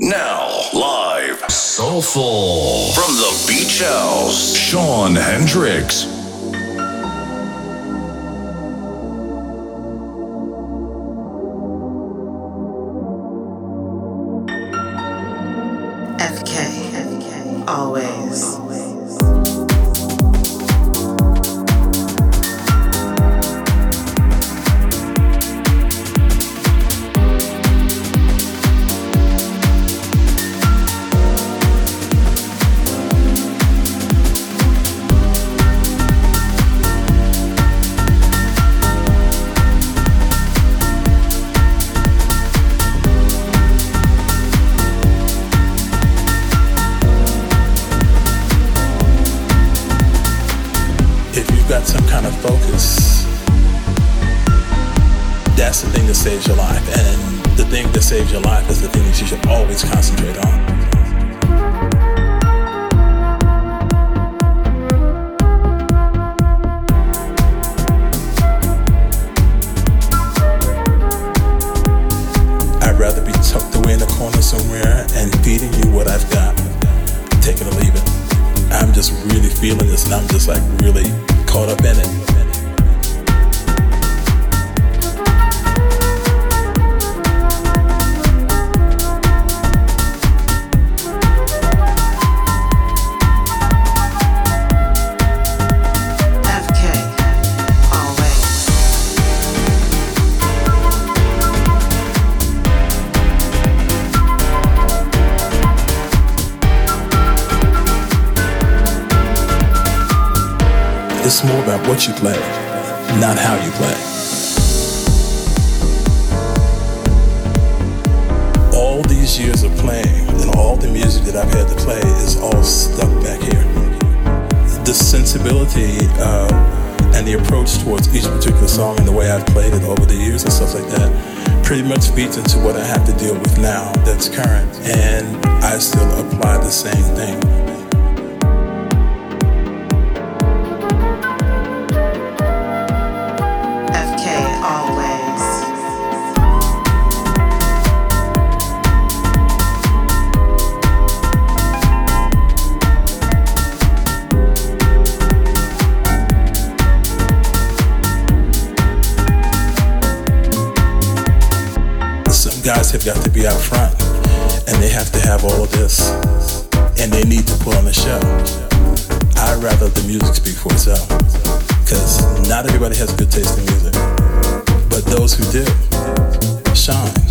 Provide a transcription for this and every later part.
Now, live, soulful from the Beach House, Sean Hendricks. Music that I've had to play is all stuck back here. The sensibility uh, and the approach towards each particular song and the way I've played it over the years and stuff like that pretty much feeds into what I have to deal with now that's current. And I still apply the same thing. Have got to be out front and they have to have all of this and they need to put on a show. I'd rather the music speak for itself because not everybody has good taste in music, but those who do shine. Shine,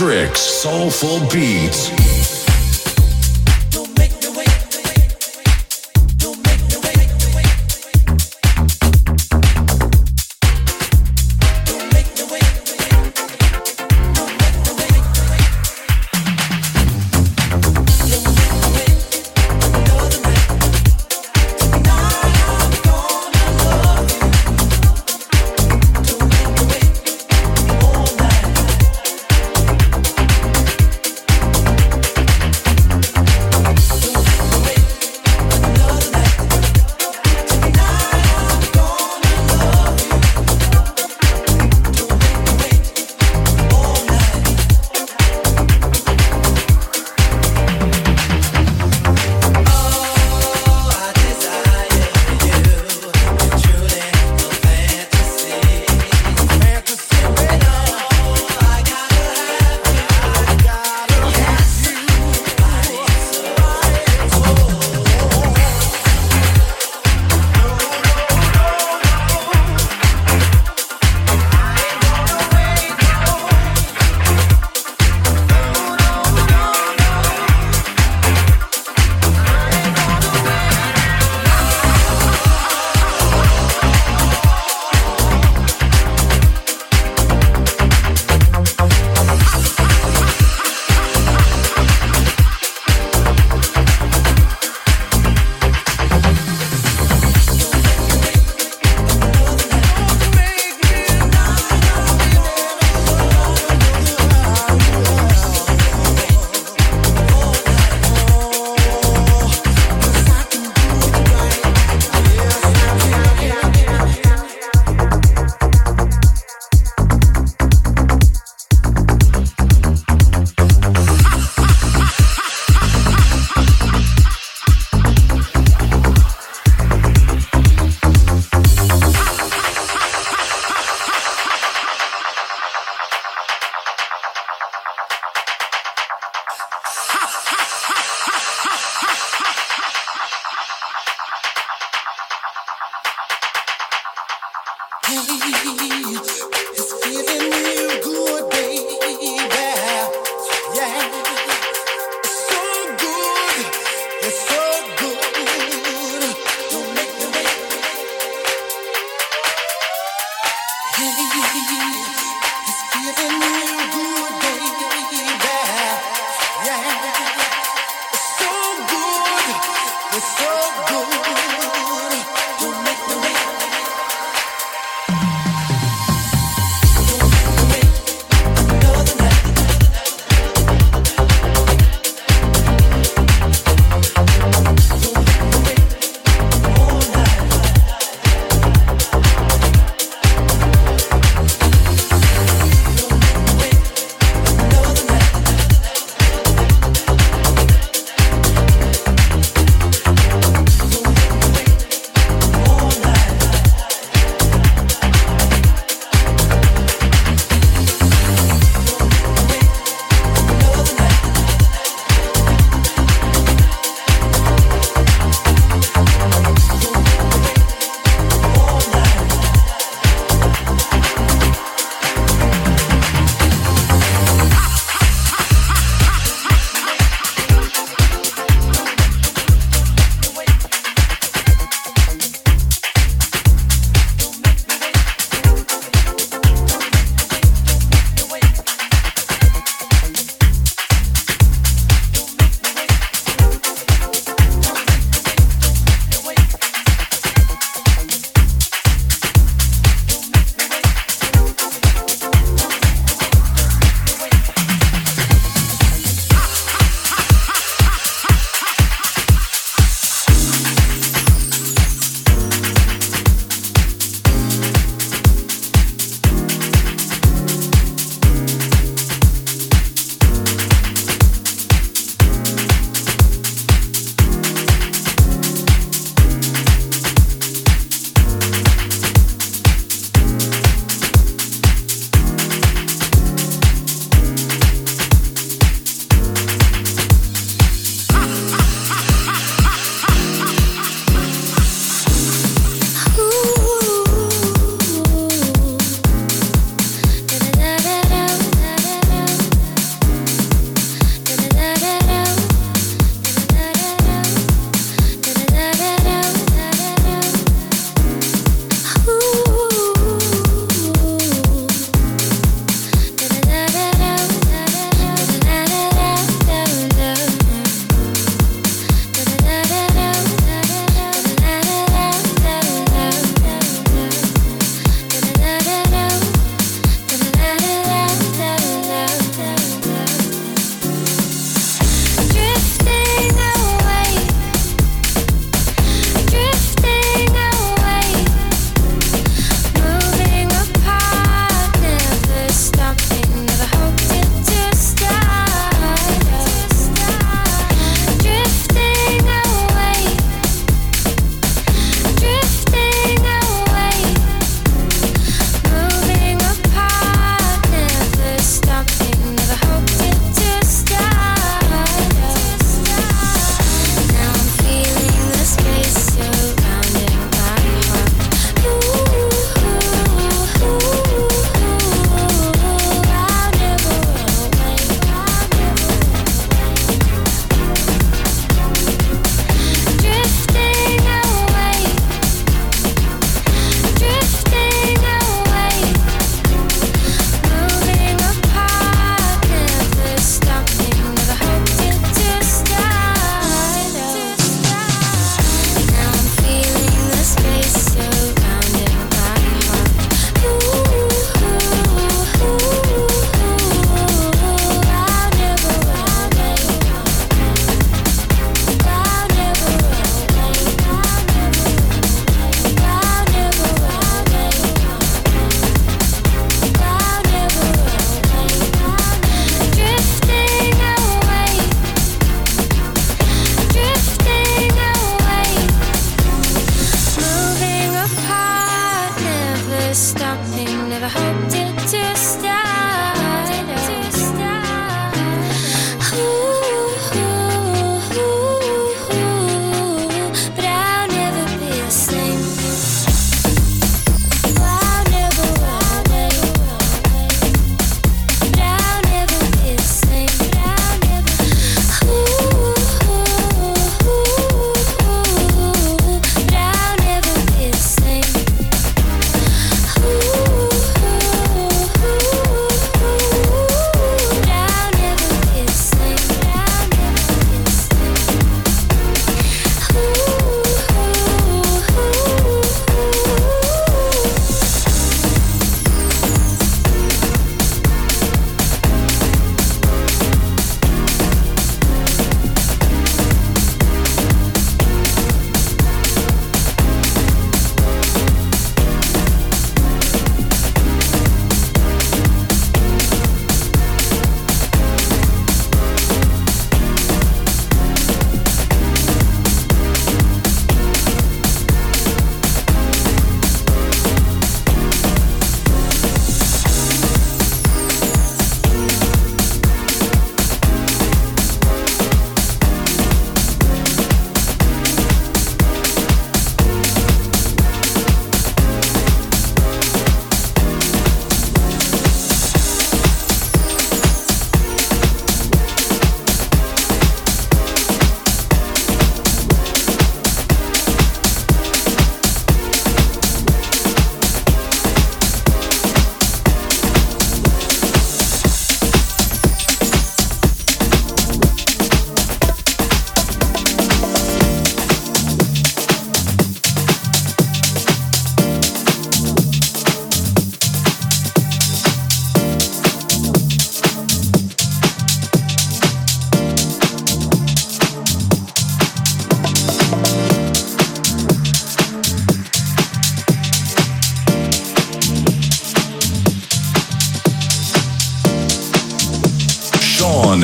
Hendricks, Soulful Beats.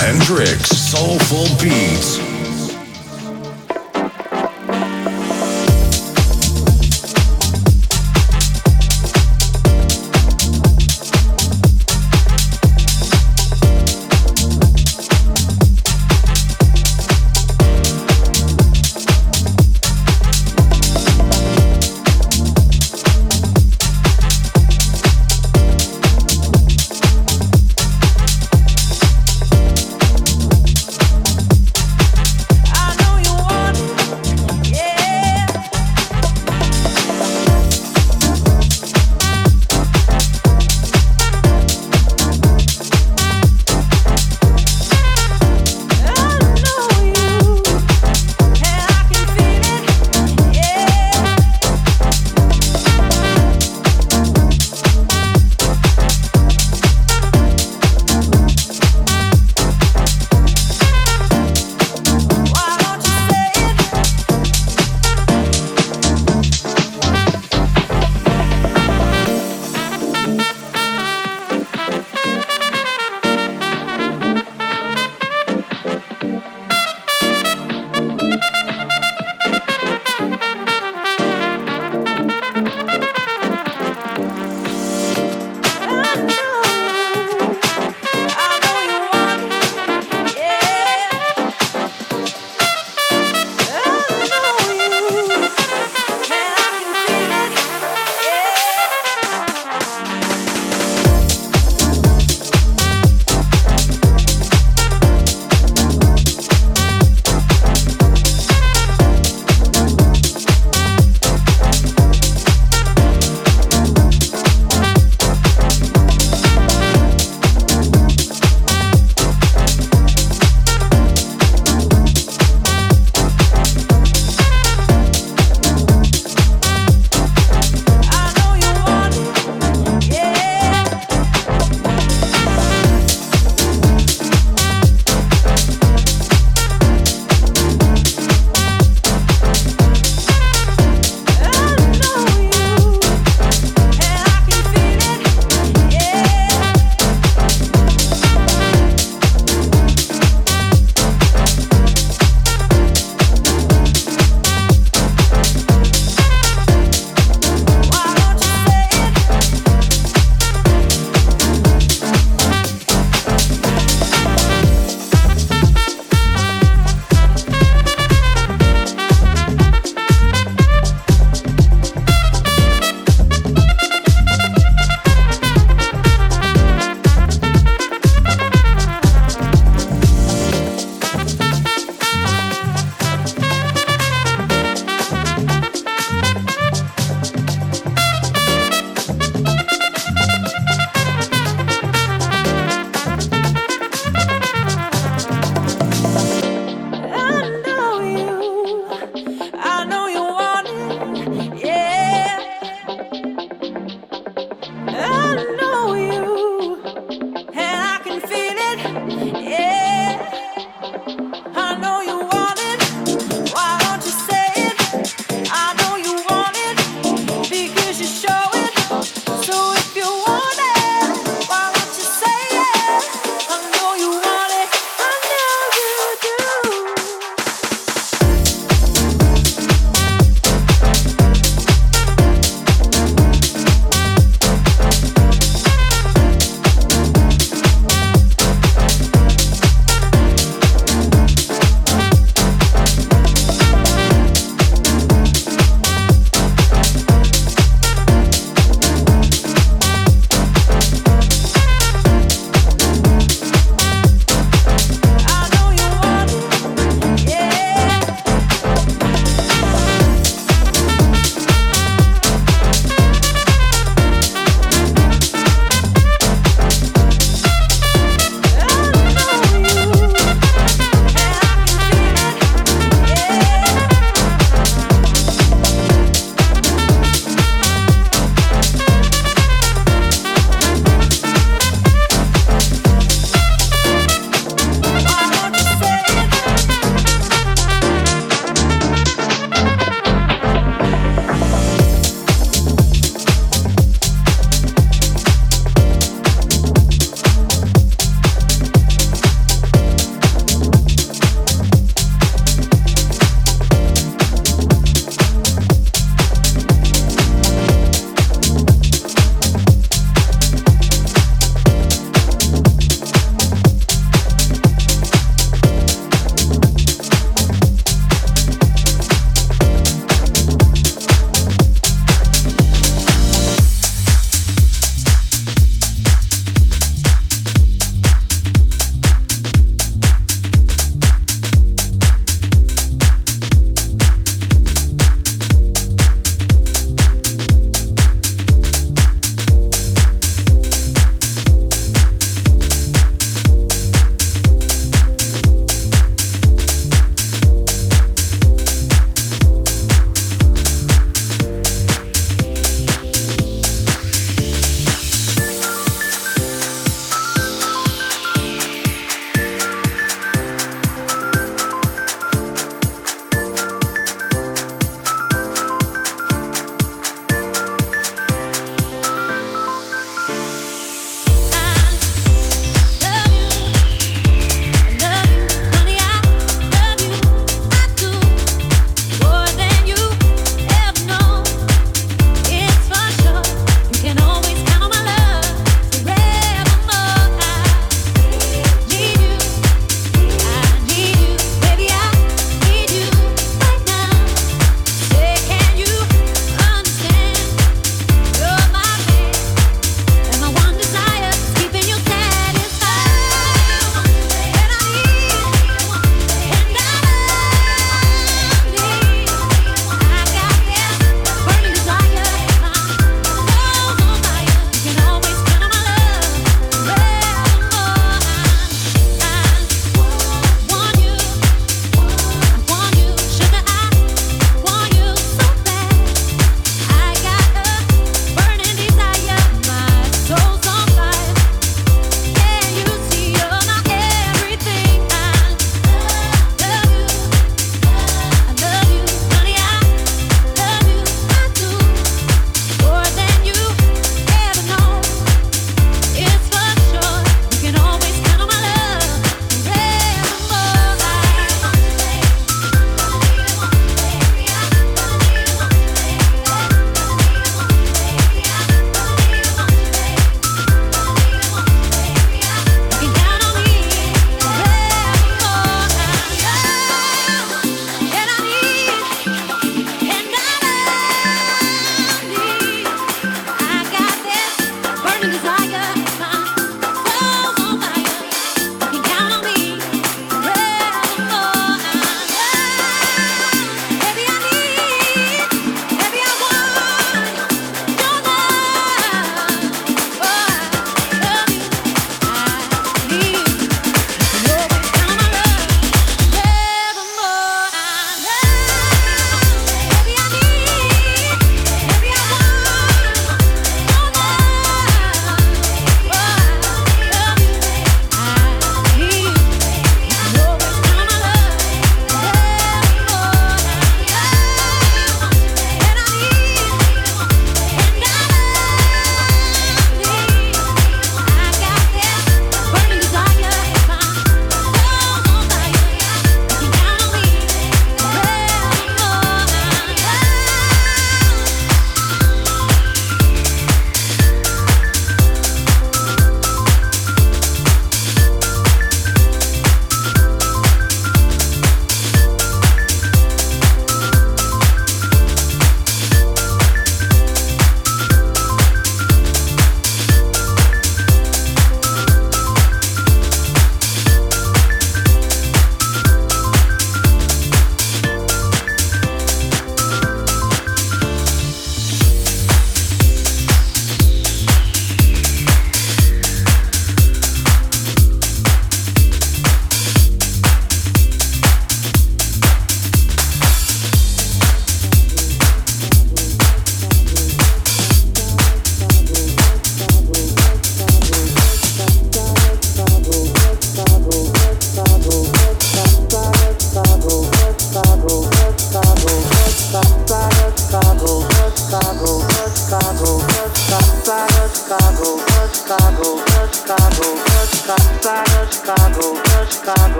Hendricks, Soulful Beats.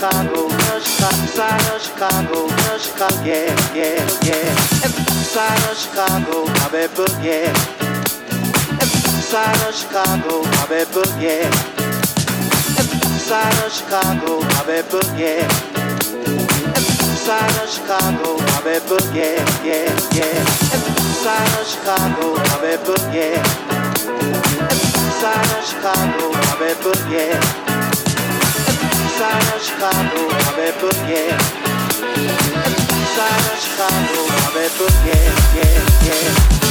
Chicago, side of Chicago, Chicago, yeah, yeah, yeah. Side of Chicago, I bet book, yeah. Side of Chicago, I bet book, yeah. Side of Chicago, I bet book, yeah. Side of Chicago, I bet book, yeah, yeah, yeah. Side of Chicago, I bet book, yeah. Side of Chicago, I bet book, yeah. side of Chicago, I bet book, yeah. East of Chicago, I bet book, yeah, yeah, yeah.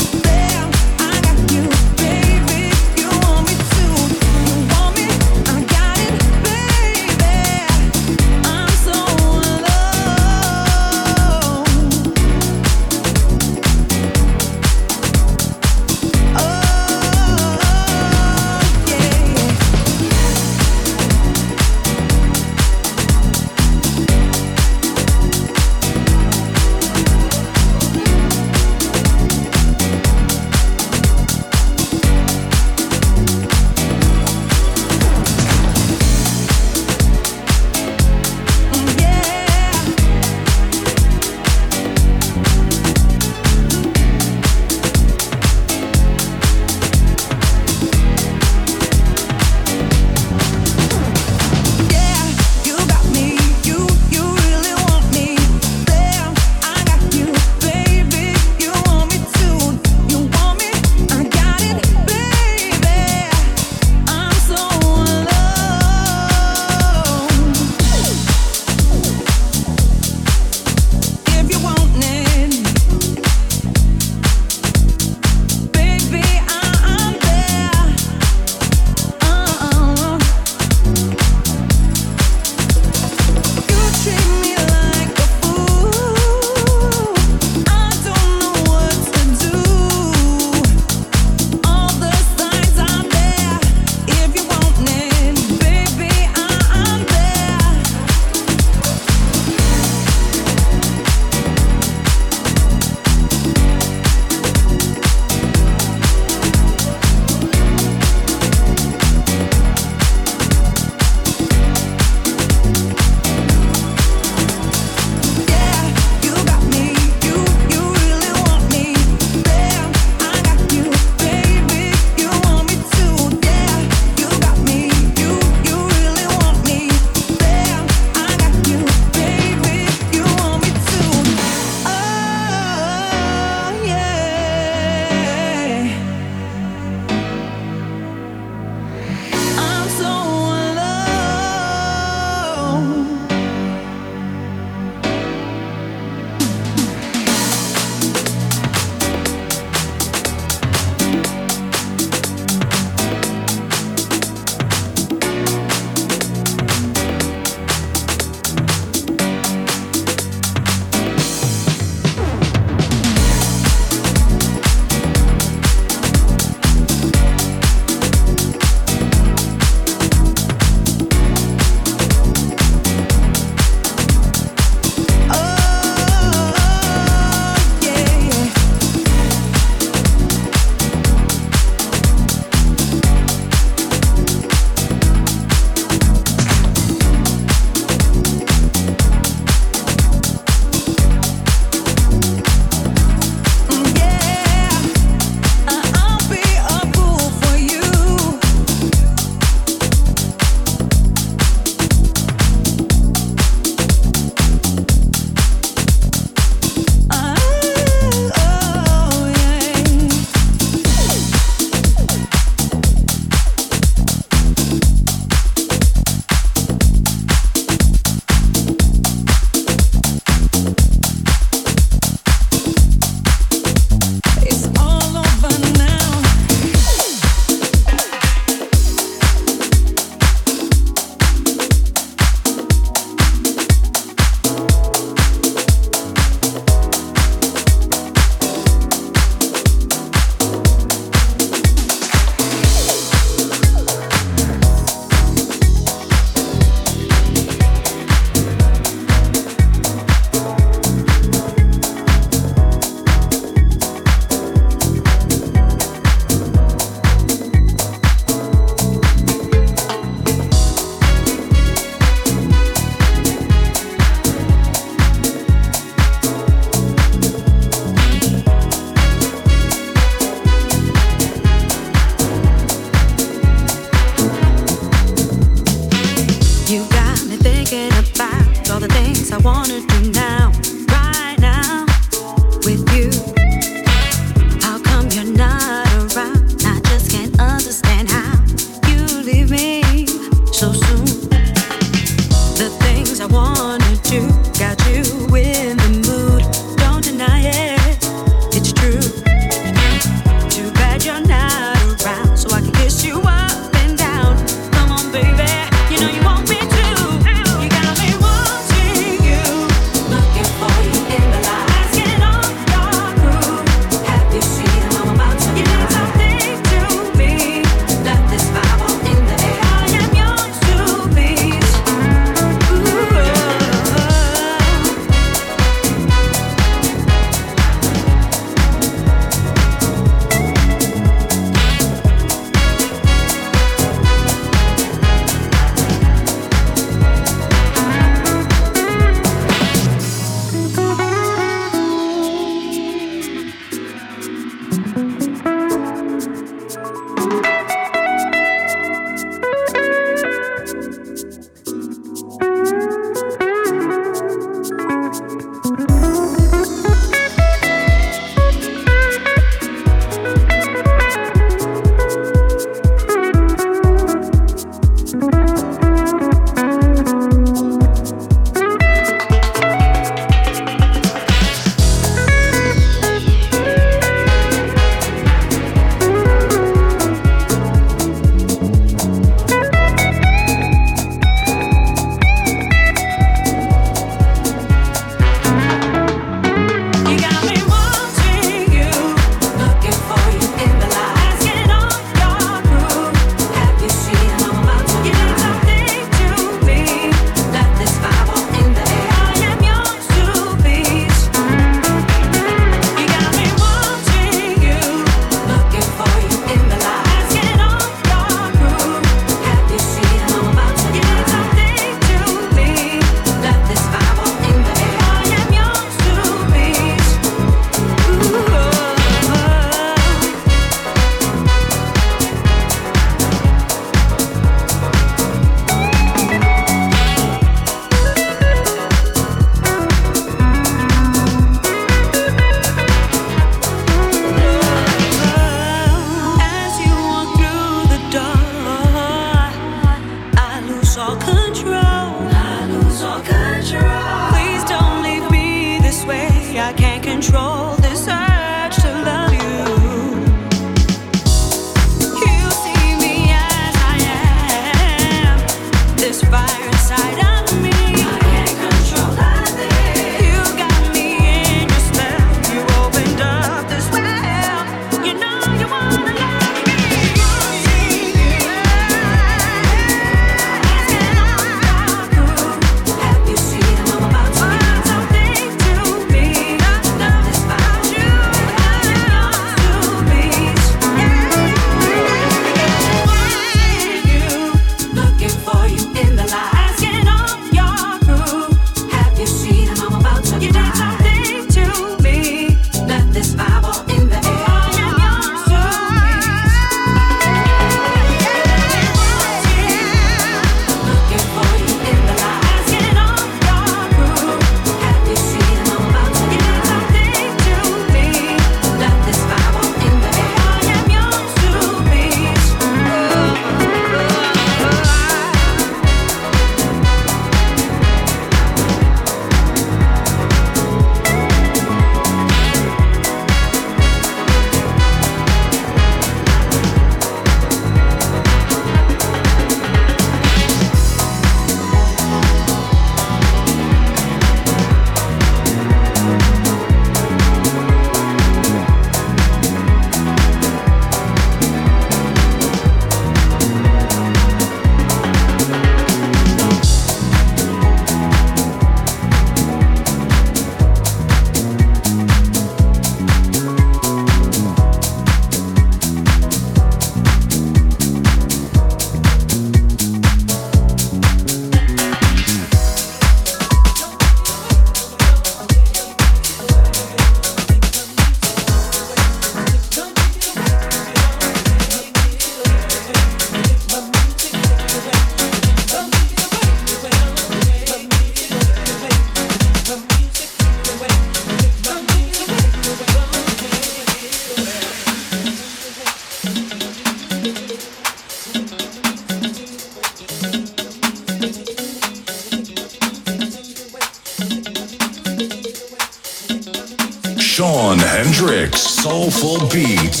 Hendricks, Soulful Beats.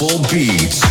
Soulful Beats.